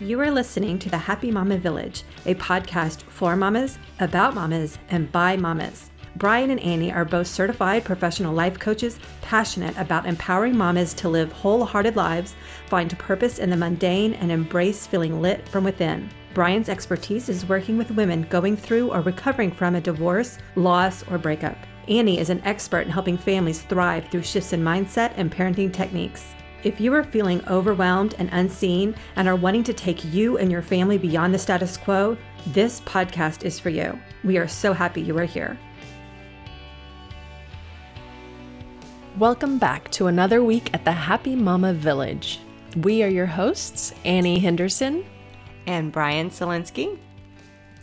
You are listening to the Happy Mama Village, a podcast for mamas, about mamas, and by mamas. Bryann and Annie are both certified professional life coaches passionate about empowering mamas to live wholehearted lives, find purpose in the mundane, and embrace feeling lit from within. Bryann's expertise is working with women going through or recovering from a divorce, loss, or breakup. Annie is an expert in helping families thrive through shifts in mindset and parenting techniques. If you are feeling overwhelmed and unseen and are wanting to take you and your family beyond the status quo, this podcast is for you. We are so happy you are here. Welcome back to another week at the Happy Mama Village. We are your hosts, Annie Henderson and Bryann Selinsky.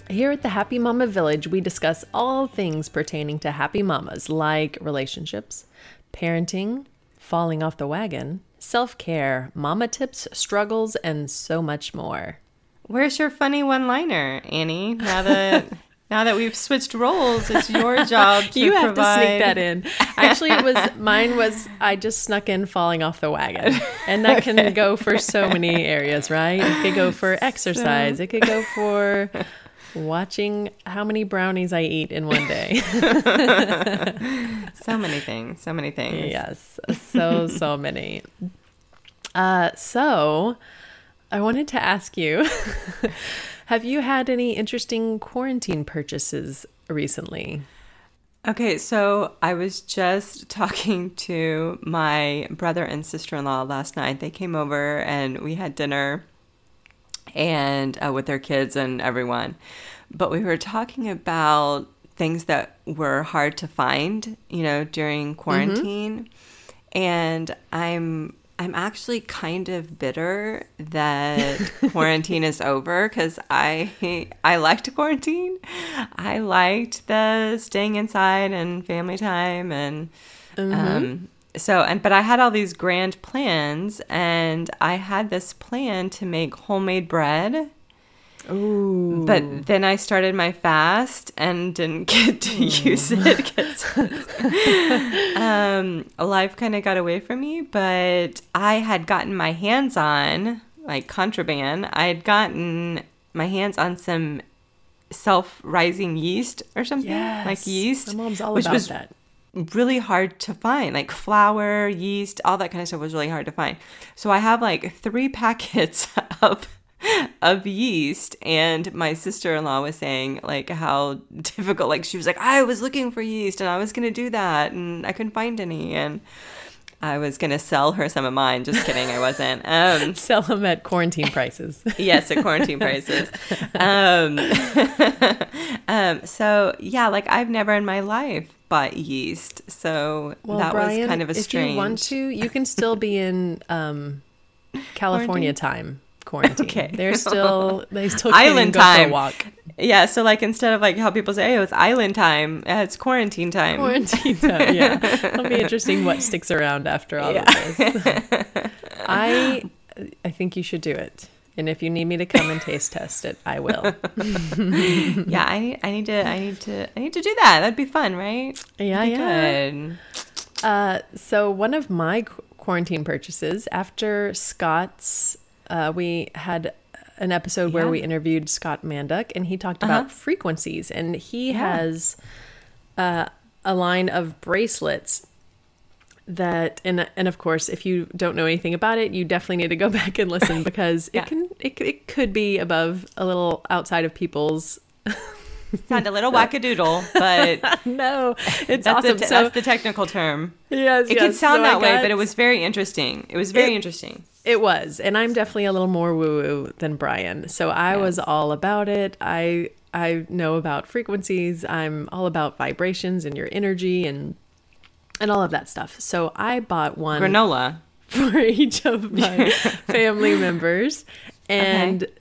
Here at the Happy Mama Village, we discuss all things pertaining to happy mamas like relationships, parenting, falling off the wagon, self care, mama tips, struggles, and so much more. Where's your funny one liner, Annie? Now that. Now that we've switched roles, it's your job to You have provide... to sneak that in. Actually, it was mine was I just snuck in falling off the wagon. And that can okay. go for so many areas, right? It could go for exercise. So... It could go for watching how many brownies I eat in one day. so many things. So many things. Yes. So, so many. Uh, so, I wanted to ask you have you had any interesting quarantine purchases recently? Okay, so I was just talking to my brother and sister in law last night. They came over and we had dinner and uh, with their kids and everyone. But we were talking about things that were hard to find, you know, during mm-hmm. quarantine. Mm-hmm. And I'm I'm actually kind of bitter that quarantine is over because I I liked quarantine. I liked the staying inside and family time and mm-hmm. um, so and but I had all these grand plans and I had this plan to make homemade bread. Ooh. But then I started my fast and didn't get to mm. use it um, life kind of got away from me. But I had gotten my hands on, like contraband, I had gotten my hands on some self rising yeast or something yes. like yeast. My mom's all about was, that really hard to find. Like flour, yeast, all that kind of stuff was really hard to find. So I have like three packets of of yeast and my sister-in-law was saying like how difficult like she was like I was looking for yeast and I was going to do that and I couldn't find any and I was gonna sell her some of mine. Just kidding, I wasn't. Um, sell them at quarantine prices. yes, at quarantine prices. Um, um, so yeah, like I've never in my life bought yeast, so well, that Bryann, was kind of a strange. If you want to, you can still be in um, California time quarantine. Okay, they're still they still island time walk. Yeah, so like instead of like how people say, "Oh, it's island time," uh, it's quarantine time. Quarantine time. Yeah, it'll be interesting what sticks around after all yeah. of this. I I think you should do it. And if you need me to come and taste test it, I will. yeah, I need, I need to, I need to, I need to do that. That'd be fun, right? Yeah, yeah. Good. Uh, so one of my quarantine purchases after Scott's, uh, we had an episode yeah. where we interviewed Scott Manduck, and he talked uh-huh. about frequencies, and he yeah. has uh, a line of bracelets that and and of course if you don't know anything about it you definitely need to go back and listen because yeah. it can it, it could be above a little outside of people's sound a little wackadoodle but no it's that's awesome the, so, that's the technical term yes it yes. can sound so that way but it was very interesting it was very it, interesting it was and i'm definitely a little more woo woo than brian so i yes. was all about it i i know about frequencies i'm all about vibrations and your energy and and all of that stuff. So I bought one granola for each of my family members, and okay.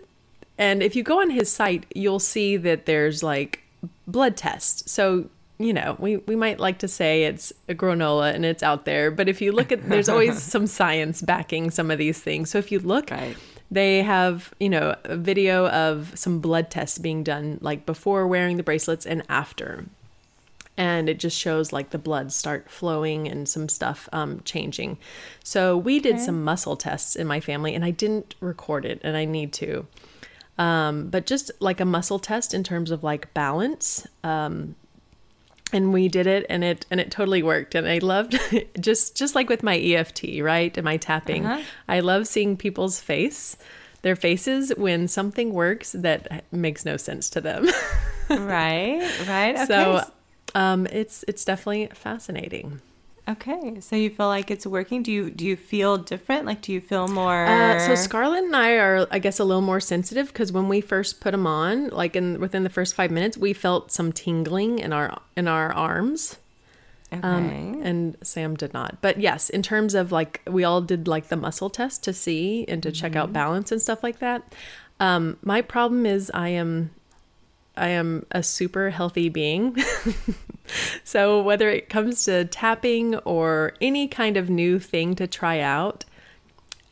and if you go on his site, you'll see that there's like blood tests. So you know, we, we might like to say it's a granola and it's out there, but if you look at, there's always some science backing some of these things. So if you look, right. they have, you know, a video of some blood tests being done like before wearing the bracelets and after. and it just shows like the blood start flowing and some stuff um, changing. So we did okay. some muscle tests in my family, and I didn't record it, and I need to. Um, but just like a muscle test in terms of like balance. Um, and we did it and it and it totally worked. And i loved just just like with my eft right? And my tapping. Uh-huh. i love seeing people's face their faces when something works that makes no sense to them. Right right. Okay. so um, it's it's definitely fascinating Okay, so you feel like it's working. Do you do you feel different? Like, do you feel more? Uh, so Scarlett and I are, I guess, a little more sensitive because when we first put them on, like in within the first five minutes, we felt some tingling in our in our arms. Um, okay. Um, and Sam did not. But yes, in terms of like, we all did like the muscle test to see and to mm-hmm. check out mm-hmm. balance and stuff like that. Um, my problem is I am I am a super healthy being. so, whether it comes to tapping or any kind of new thing to try out,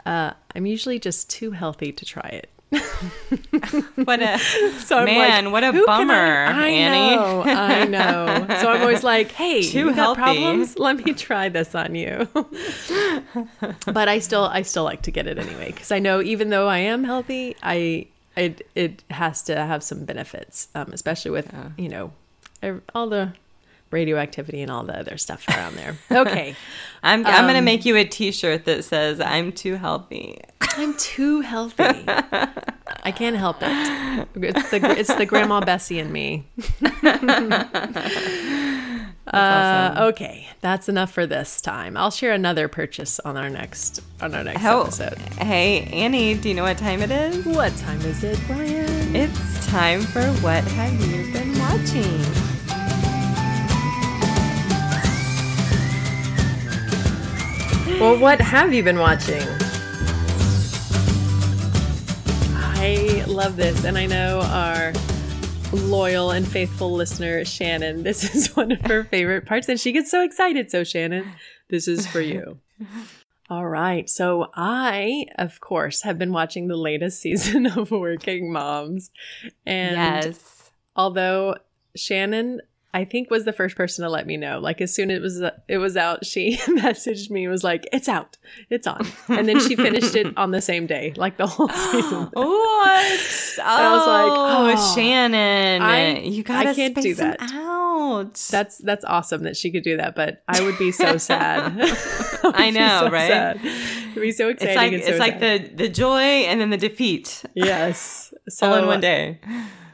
uh, I'm usually just too healthy to try it. what a so man! Like, what a bummer, I, I Annie. Know, I know. So I'm always like, "Hey, Too you got problems? Let me try this on you." but I still, I still like to get it anyway because I know even though I am healthy, I it it has to have some benefits, um, especially with yeah. you know all the radioactivity and all the other stuff around there. Okay, I'm I'm gonna um, make you a T-shirt that says "I'm too healthy." I'm too healthy. I can't help it. It's the it's the Grandma Bessie and me. Uh, awesome. Okay, that's enough for this time. I'll share another purchase on our next on our next How, episode. Hey, Annie, do you know what time it is? What time is it, Bryann? It's time for what have you been watching? Well, what have you been watching? I love this, and I know our loyal and faithful listener, Shannon, this is one of her favorite parts, and she gets so excited. So, Shannon, this is for you. All right. So, I, of course, have been watching the latest season of Working Moms. And yes. although Shannon I think was the first person to let me know. Like as soon as it was it was out, she messaged me was like, "It's out, it's on," and then she finished it on the same day, like the whole season. what? Oh, I was like, "Oh, oh Shannon, I, you gotta I can't do that out." That's that's awesome that she could do that, but I would be so sad. I know, so right? Sad. It'd be so exciting. It's like so it's like the the joy and then the defeat. Yes, so all in one day.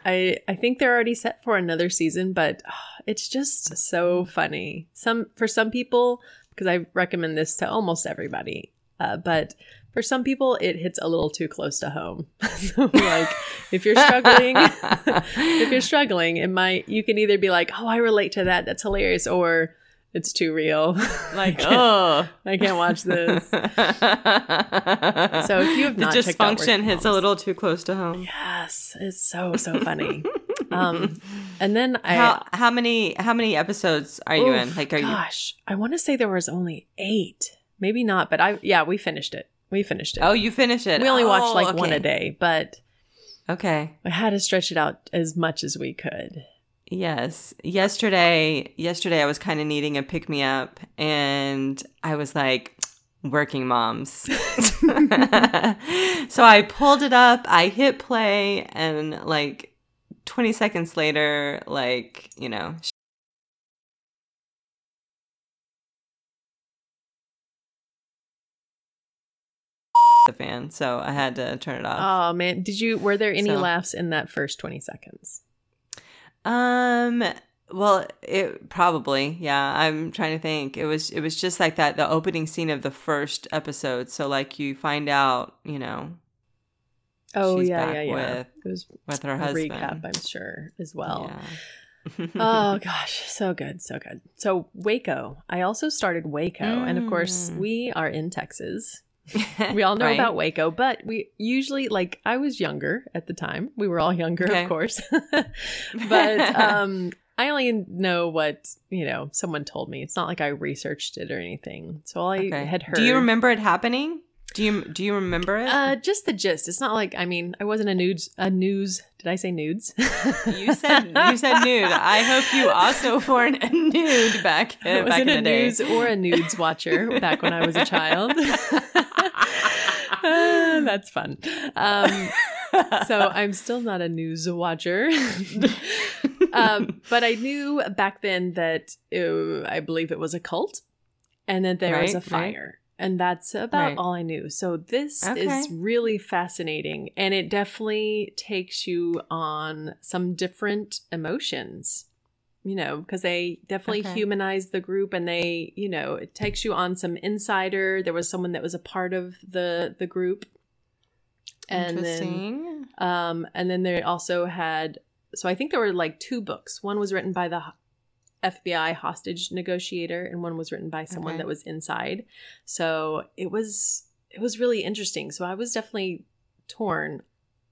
I I think they're already set for another season, but oh, it's just so funny. Some for some people because I recommend this to almost everybody, uh, but for some people it hits a little too close to home. so like if you're struggling, if you're struggling, it might you can either be like, oh, I relate to that, that's hilarious, or it's too real. Like, oh, I can't watch this. so if you have not the dysfunction hits a little too close to home. Yes, it's so so funny. um, and then I how how many how many episodes are you in? Like, are gosh, you? I want to say there was only eight, maybe not, but I yeah, we finished it. We finished it. Oh, you finished it. We only oh, watched like okay. one a day, but okay, I had to stretch it out as much as we could. Yes. Yesterday, yesterday I was kind of needing a pick me up and I was like working moms. so I pulled it up, I hit play and like 20 seconds later like, you know, the fan, so I had to turn it off. Oh man, did you were there any so. laughs in that first 20 seconds? Um well, it probably, yeah. I'm trying to think. It was it was just like that the opening scene of the first episode. So like you find out, you know. Oh yeah, yeah, yeah. With, it was with her husband. Recap, I'm sure as well. Yeah. oh gosh, so good, so good. So Waco. I also started Waco, mm. and of course mm. we are in Texas. we all know right? about Waco, but we usually like I was younger at the time. We were all younger, okay. of course. but um I only know what, you know, someone told me. It's not like I researched it or anything. So all I okay. had heard Do you remember it happening? Do you do you remember it? Uh, just the gist. It's not like I mean, I wasn't a nudes a news. Did I say nudes? you said you said nude. I hope you also weren't a nude back, I back in a the day. news or a nudes watcher back when I was a child. That's fun. Um, so I'm still not a news watcher. um, but I knew back then that uh, I believe it was a cult and that there was Right, a right. fire. And that's about Right. all I knew. So this Okay. is really fascinating. And it definitely takes you on some different emotions, you know, because they definitely Okay. humanize the group and they, you know, it takes you on some insider. There was someone that was a part of the the group. And then um, and then they also had, so I think there were like two books. One was written by the FBI hostage negotiator, and one was written by someone Okay. that was inside. So it was it was really interesting. So I was definitely torn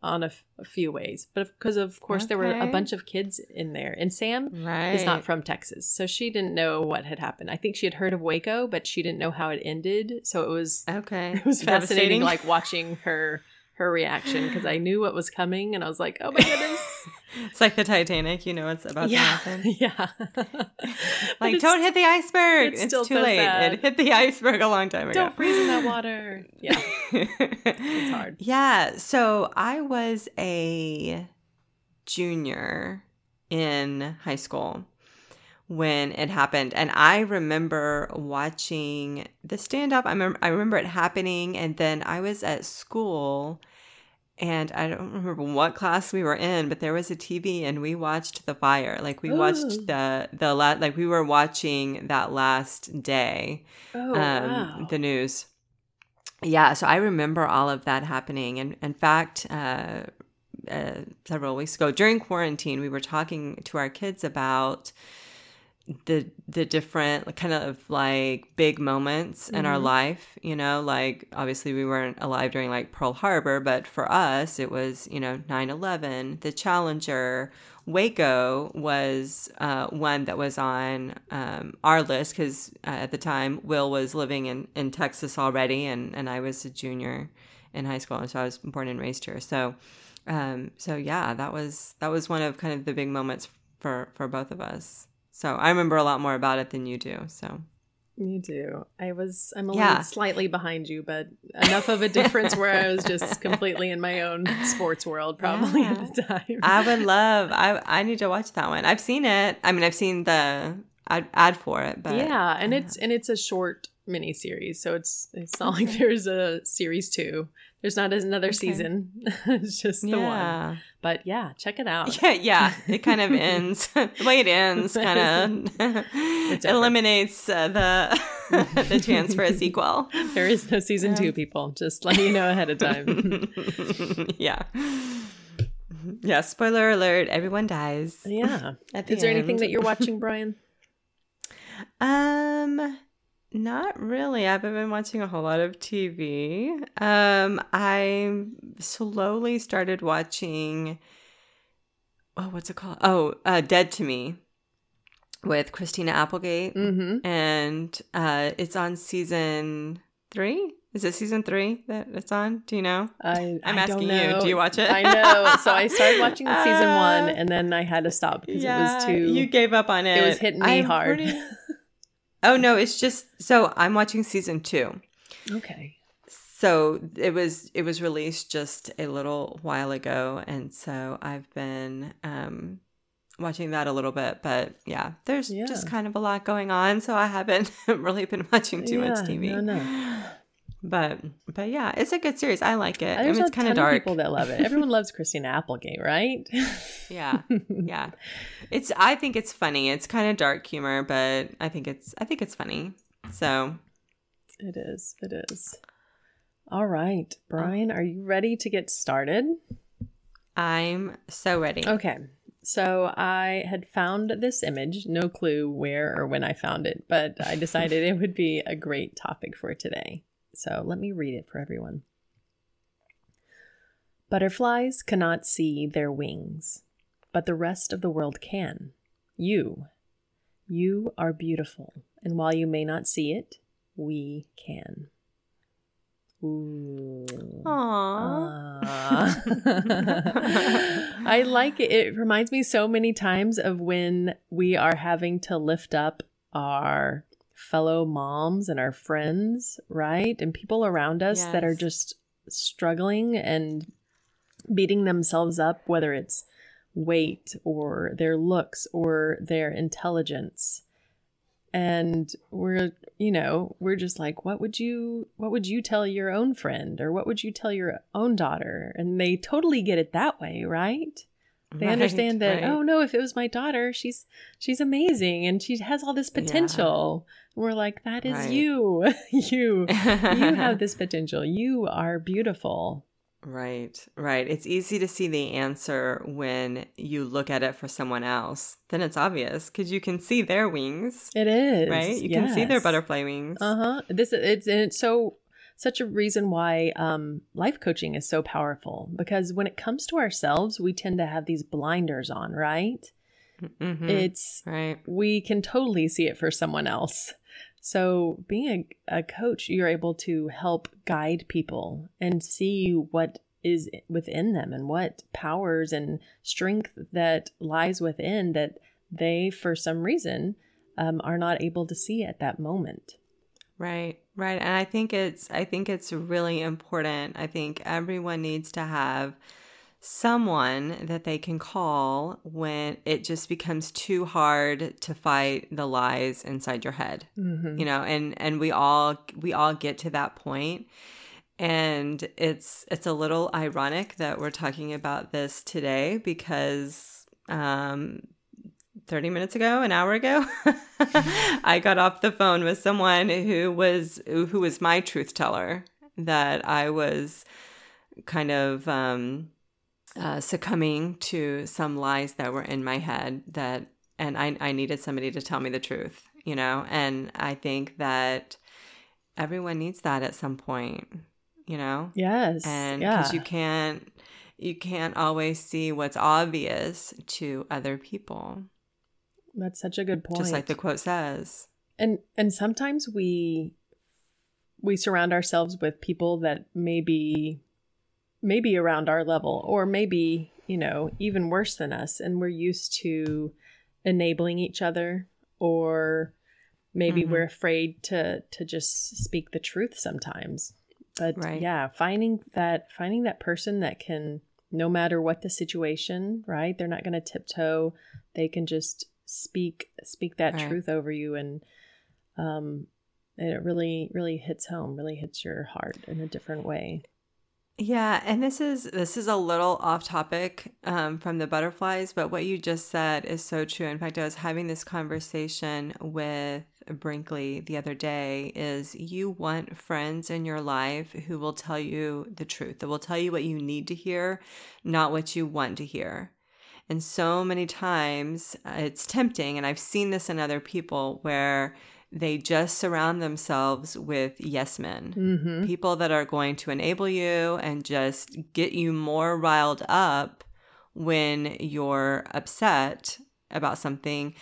on a, f- a few ways, but because of course there were a bunch of kids in there, and Sam right. is not from Texas, so she didn't know what had happened. I think she had heard of Waco, but she didn't know how it ended. So it was Okay. it was fascinating like watching her her reaction because i knew what was coming and i was like oh my goodness it's like the Titanic. You know what's about yeah to happen. yeah Like, don't hit the iceberg. it's It's, too so late. sad. It hit the iceberg a long time ago. don't freeze in that water yeah it's hard. Yeah. So I was a junior in high school when it happened, and I remember watching the stand up. I remember I remember it happening, and then I was at school. And I don't remember what class we were in, but there was a TV and we watched the fire. Like we Ooh. watched the the la- like we were watching that last day oh um, wow the news. Yeah, so I remember all of that happening. And in fact, uh, uh, several weeks ago during quarantine, we were talking to our kids about the the different kind of like big moments in our Mhm. life you know? Like obviously we weren't alive during like pearl harbor but for us it was you know 9-11 the challenger waco was uh, one that was on um, our list because uh, at the time will was living in, in texas already and, and i was a junior in high school and so i was born and raised here. So um, so yeah that was that was one of kind of the big moments for for both of us so I remember a lot more about it than you do. So you do i was i'm only Yeah. slightly behind you but enough of a difference where i was just completely in my own sports world probably Yeah. at the time I would love. I I need to watch that one. I've seen it. I mean, I've seen the ad, ad for it. But yeah and uh, it's and it's a short mini series so it's it's not like there's a series two there's not another Okay. season it's just the one but yeah check it out yeah, yeah. It kind of ends the way it ends. Kind of eliminates uh, the the chance for a sequel. there is no season Yeah. two people just let you know ahead of time yeah. Yeah, spoiler alert, everyone dies. yeah the is there anything that you're watching brian Um, not really. I haven't been watching a whole lot of TV. Um, I slowly started watching. Oh, what's it called? Oh, uh, Dead to Me, with Christina Applegate, mm-hmm and uh, it's on season three. Is it season three that it's on? Do you know? I, I'm I asking you. Do you watch it? I know. So I started watching season Uh, one, and then I had to stop because it was too. You gave up on it. it was hitting me I'm hard. pretty- Oh no, it's just so I'm watching season two. okay. So it was it was released just a little while ago, and so I've been um, watching that a little bit. But yeah, there's Yeah. just kind of a lot going on, so I haven't really been watching too much TV. no, no. But but yeah, it's a good series. I like it. I mean, it's kind of dark. people that love it. Everyone loves Christina Applegate, right? yeah, yeah. It's I think it's funny. It's kind of dark humor, but I think it's I think it's funny. So It is. It is. All right, Bryann, are you ready to get started? I'm so ready. Okay. So I had found this image, no clue where or when I found it, but I decided it would be a great topic for today. So let me read it for everyone. Butterflies cannot see their wings, but the rest of the world can. You. You are beautiful, and while you may not see it, we can. Ooh. Aww. Ah. I like it. It reminds me so many times of when we are having to lift up our fellow moms and our friends, right? And people around us that are just struggling and beating themselves up, whether it's weight or their looks or their intelligence. And we're, you know, we're just like, what would you, what would you tell your own friend or what would you tell your own daughter? And they totally get it that way, right? They Right, understand that, right. oh no, if it was my daughter, she's she's amazing and she has all this potential. And we're like, that is Right. you. you you have this potential. You are beautiful. Right, right. It's easy to see the answer when you look at it for someone else. Then it's obvious because you can see their wings, It is. right? You can see their butterfly wings. Uh-huh. This it's and it's so such a reason why um life coaching is so powerful because when it comes to ourselves, we tend to have these blinders on, right? Mhm. It's right. we can totally see it for someone else. So, being a, a coach, you're able to help guide people and see what is within them and what powers and strength that lies within that they, for some reason, um, are not able to see at that moment. Right, right. And I think it's I think it's really important. I think everyone needs to have someone that they can call when it just becomes too hard to fight the lies inside your head. Mm-hmm. You know, and and we all we all get to that point. And it's it's a little ironic that we're talking about this today because um 30 minutes ago, an hour ago, I got off the phone with someone who was who was my truth teller that I was kind of um, uh, succumbing to some lies that were in my head that and I, I needed somebody to tell me the truth, you know, and I think that everyone needs that at some point, you know, Yes. and yeah. because you can't you can't always see what's obvious to other people That's such a good point. just like the quote says and and sometimes we we surround ourselves with people that maybe maybe around our level or maybe you know even worse than us and we're used to enabling each other or maybe Mhm. we're afraid to to just speak the truth sometimes but Right. yeah finding that finding that person that can no matter what the situation right they're not going to tiptoe they can just speak speak that Right. truth over you and um and it really really hits home really hits your heart in a different way Yeah, and this is this is a little off topic um, from the butterflies, but what you just said is so true. In fact, I was having this conversation with Brinkley the other day. Is you want friends in your life who will tell you the truth, that will tell you what you need to hear, not what you want to hear. And so many times uh, it's tempting, and I've seen this in other people where they just surround themselves with yes men. Mm-hmm. people that are going to enable you and just get you more riled up when you're upset about something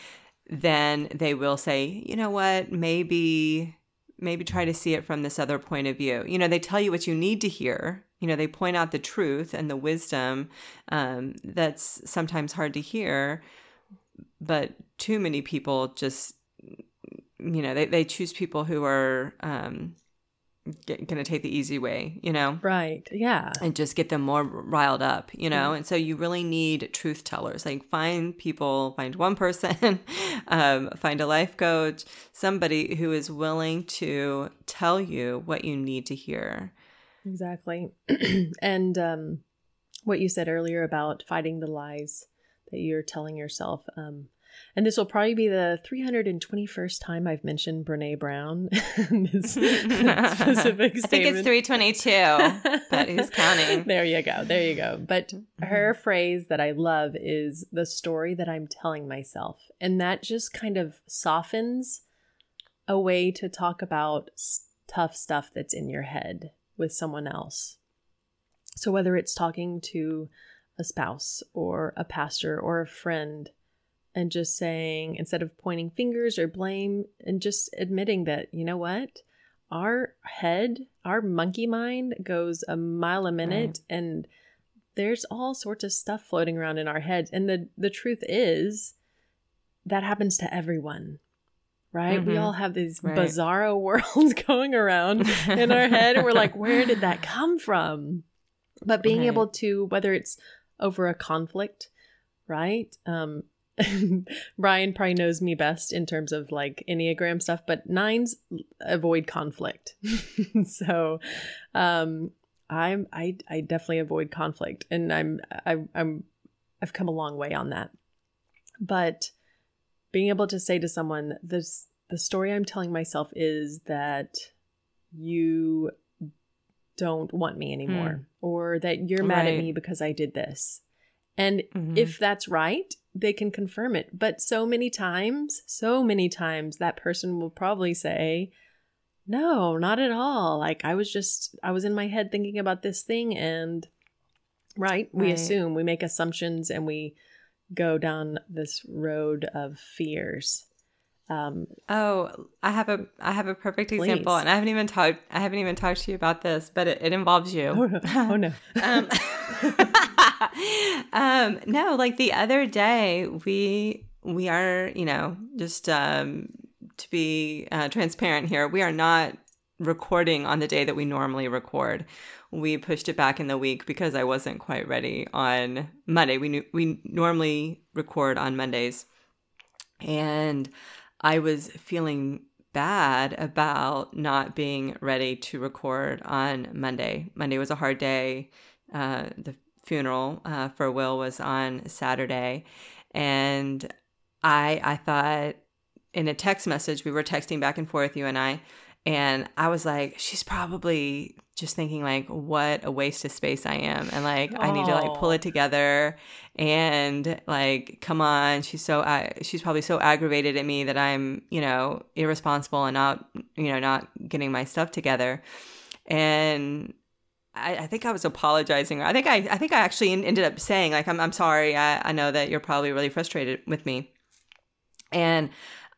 then they will say you know what? Maybe maybe try to see it from this other point of view. You know they tell you what you need to hear you know they point out the truth and the wisdom um, that's sometimes hard to hear but too many people just you know they, they choose people who are um, going to take the easy way you know? Right yeah. And just get them more riled up you know? And so you really need truth tellers like find people find one person um, find a life coach somebody who is willing to tell you what you need to hear exactly and um what you said earlier about fighting the lies that you're telling yourself um and this will probably be the 321st time I've mentioned Brene Brown. in this specific statement. i think it's 322 but who's counting There you go. There you go. But Mm-hmm. her phrase that I love is the story that I'm telling myself. And that just kind of softens a way to talk about tough stuff that's in your head with someone else. So whether it's talking to a spouse or a pastor or a friend, and just saying, instead of pointing fingers or blame, and just admitting that, you know what? our head, our monkey mind goes a mile a minute right. and there's all sorts of stuff floating around in our heads. And the the truth is that happens to everyone. Right? Mm-hmm. We all have these right. bizarro worlds going around in our head and we're like, where did that come from? But being right. able to whether it's over a conflict, right? Um Bryann probably knows me best in terms of like Enneagram stuff, but nines avoid conflict. so um I'm I I definitely avoid conflict and I'm I I'm I've come a long way on that. But being able to say to someone this the story I'm telling myself is that you don't want me anymore hmm. or that you're mad right. at me because I did this. And mm-hmm. if that's right, they can confirm it. But so many times, so many times, that person will probably say, No, not at all. Like, I was just, I was in my head thinking about this thing. And, right, we right. assume, we make assumptions and we go down this road of fears. Um, oh, I have a I have a perfect example, please. and I haven't even talked I haven't even talked to you about this, but it, it involves you. Oh no! Oh, no. um, um, no, like the other day, we we are, you know, just um, to be uh, transparent here, we are not recording on the day that we normally record. We pushed it back in the week because I wasn't quite ready on Monday. We knew, we normally record on Mondays, and I was feeling bad about not being ready to record on Monday. Monday was a hard day. Uh, the funeral uh, for Will was on Saturday, and I I thought in a text message we were texting back and forth you and I, and I was like, she's probably just thinking like, what a waste of space I am, and like I need to like pull it together, and like come on, she's so uh, she's probably so aggravated at me that I'm you know irresponsible and not you know not getting my stuff together, and I, I, think I was apologizing. I think I, I think I actually ended up saying like, I'm, I'm sorry. I, I know that you're probably really frustrated with me. And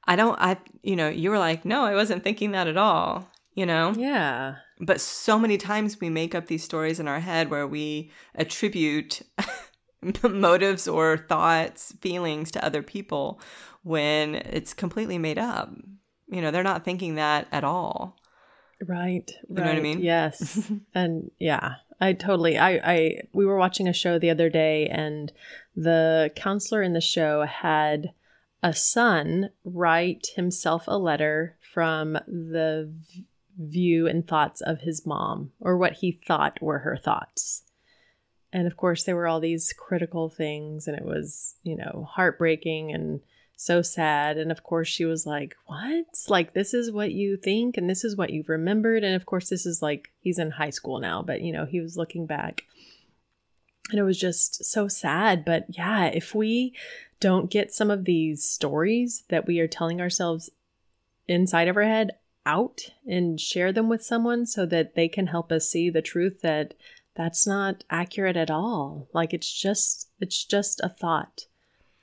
I don't, I, you know, you were like, no, I wasn't thinking that at all, you know? Yeah. But so many times we make up these stories in our head where we attribute motives or thoughts, feelings to other people when it's completely made up. You know, they're not thinking that at all. Right. You know what I mean? Yes. and yeah, I totally I I we were watching a show the other day and the counselor in the show had a son write himself a letter from the view and thoughts of his mom or what he thought were her thoughts. And of course there were all these critical things and it was, you know, heartbreaking and so sad. And of course, she was like, What? Like, this is what you think, and this is what you've remembered. And of course, this is like, he's in high school now, but you know, he was looking back. And it was just so sad. But yeah, if we don't get some of these stories that we are telling ourselves inside of our head out and share them with someone so that they can help us see the truth that that's not accurate at all. Like, it's just, it's just a thought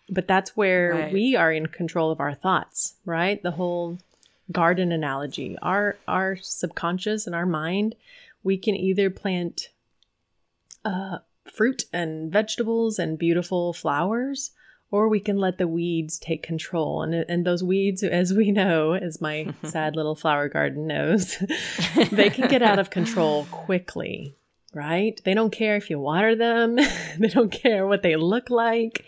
but that's where right. we are in control of our thoughts, right? The whole garden analogy. Our our subconscious and our mind, we can either plant uh, fruit and vegetables and beautiful flowers, or we can let the weeds take control. And and those weeds, as we know, as my sad little flower garden knows, they can get out of control quickly. Right? They don't care if you water them. they don't care what they look like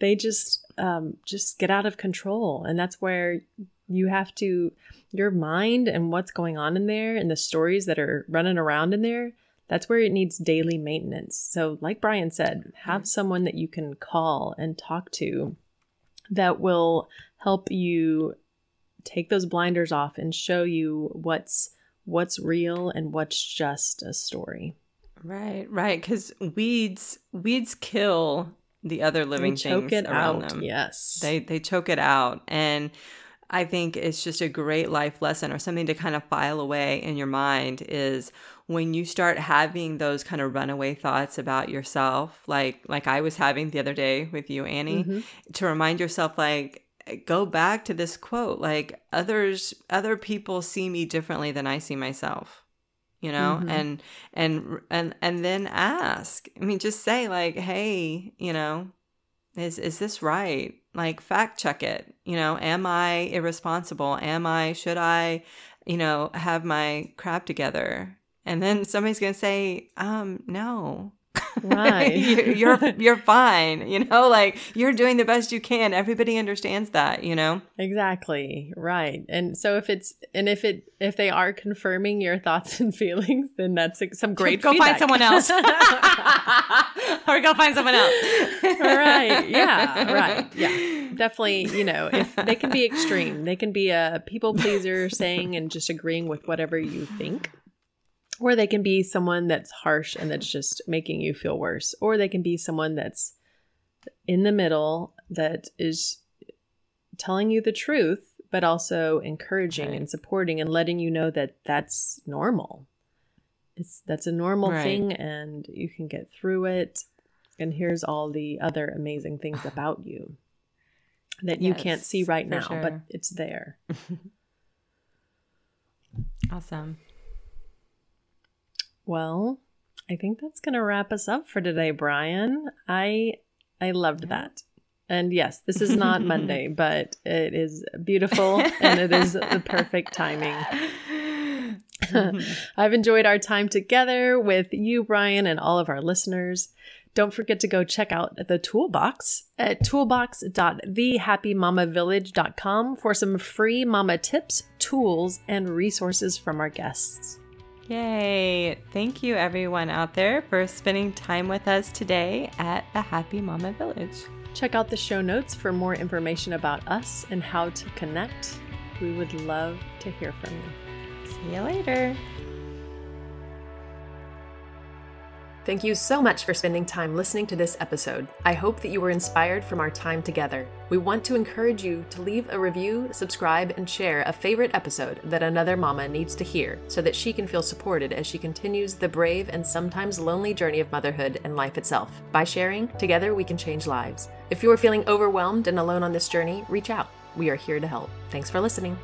they just um, just get out of control and that's where you have to your mind and what's going on in there and the stories that are running around in there that's where it needs daily maintenance so like brian said have mm-hmm. someone that you can call and talk to that will help you take those blinders off and show you what's what's real and what's just a story right right because weeds weeds kill the other living they choke things it around out. them. Yes. They they choke it out and I think it's just a great life lesson or something to kind of file away in your mind is when you start having those kind of runaway thoughts about yourself like like I was having the other day with you Annie mm-hmm. to remind yourself like go back to this quote like others other people see me differently than I see myself you know? Mm-hmm. and and and and then ask i mean just say like hey you know is is this right? Like fact check it you know? Am i irresponsible? Am i should i you know have my crap together and then somebody's going to say um no Right. you're you're fine, you know, like you're doing the best you can. Everybody understands that, you know. Exactly. Right. And so if it's and if it if they are confirming your thoughts and feelings, then that's some great Go feedback. find someone else. or go find someone else. right. Yeah. Right. Yeah. Definitely, you know, if they can be extreme. They can be a people pleaser saying and just agreeing with whatever you think or they can be someone that's harsh and that's just making you feel worse. Or they can be someone that's in the middle that is telling you the truth, but also encouraging right. and supporting and letting you know that that's normal. It's that's a normal right. thing and you can get through it. And here's all the other amazing things about you that you yes, can't see right now, sure. but it's there. awesome. Well, I think that's going to wrap us up for today, Bryann. I I loved that. And yes, this is not Monday, but it is beautiful and it is the perfect timing. I've enjoyed our time together with you, Bryann, and all of our listeners. Don't forget to go check out the toolbox at toolbox.thehappymamavillage.com for some free mama tips, tools, and resources from our guests. Yay! Thank you, everyone out there, for spending time with us today at the Happy Mama Village. Check out the show notes for more information about us and how to connect. We would love to hear from you. See you later. Thank you so much for spending time listening to this episode. I hope that you were inspired from our time together. We want to encourage you to leave a review, subscribe, and share a favorite episode that another mama needs to hear so that she can feel supported as she continues the brave and sometimes lonely journey of motherhood and life itself. By sharing, together we can change lives. If you are feeling overwhelmed and alone on this journey, reach out. We are here to help. Thanks for listening.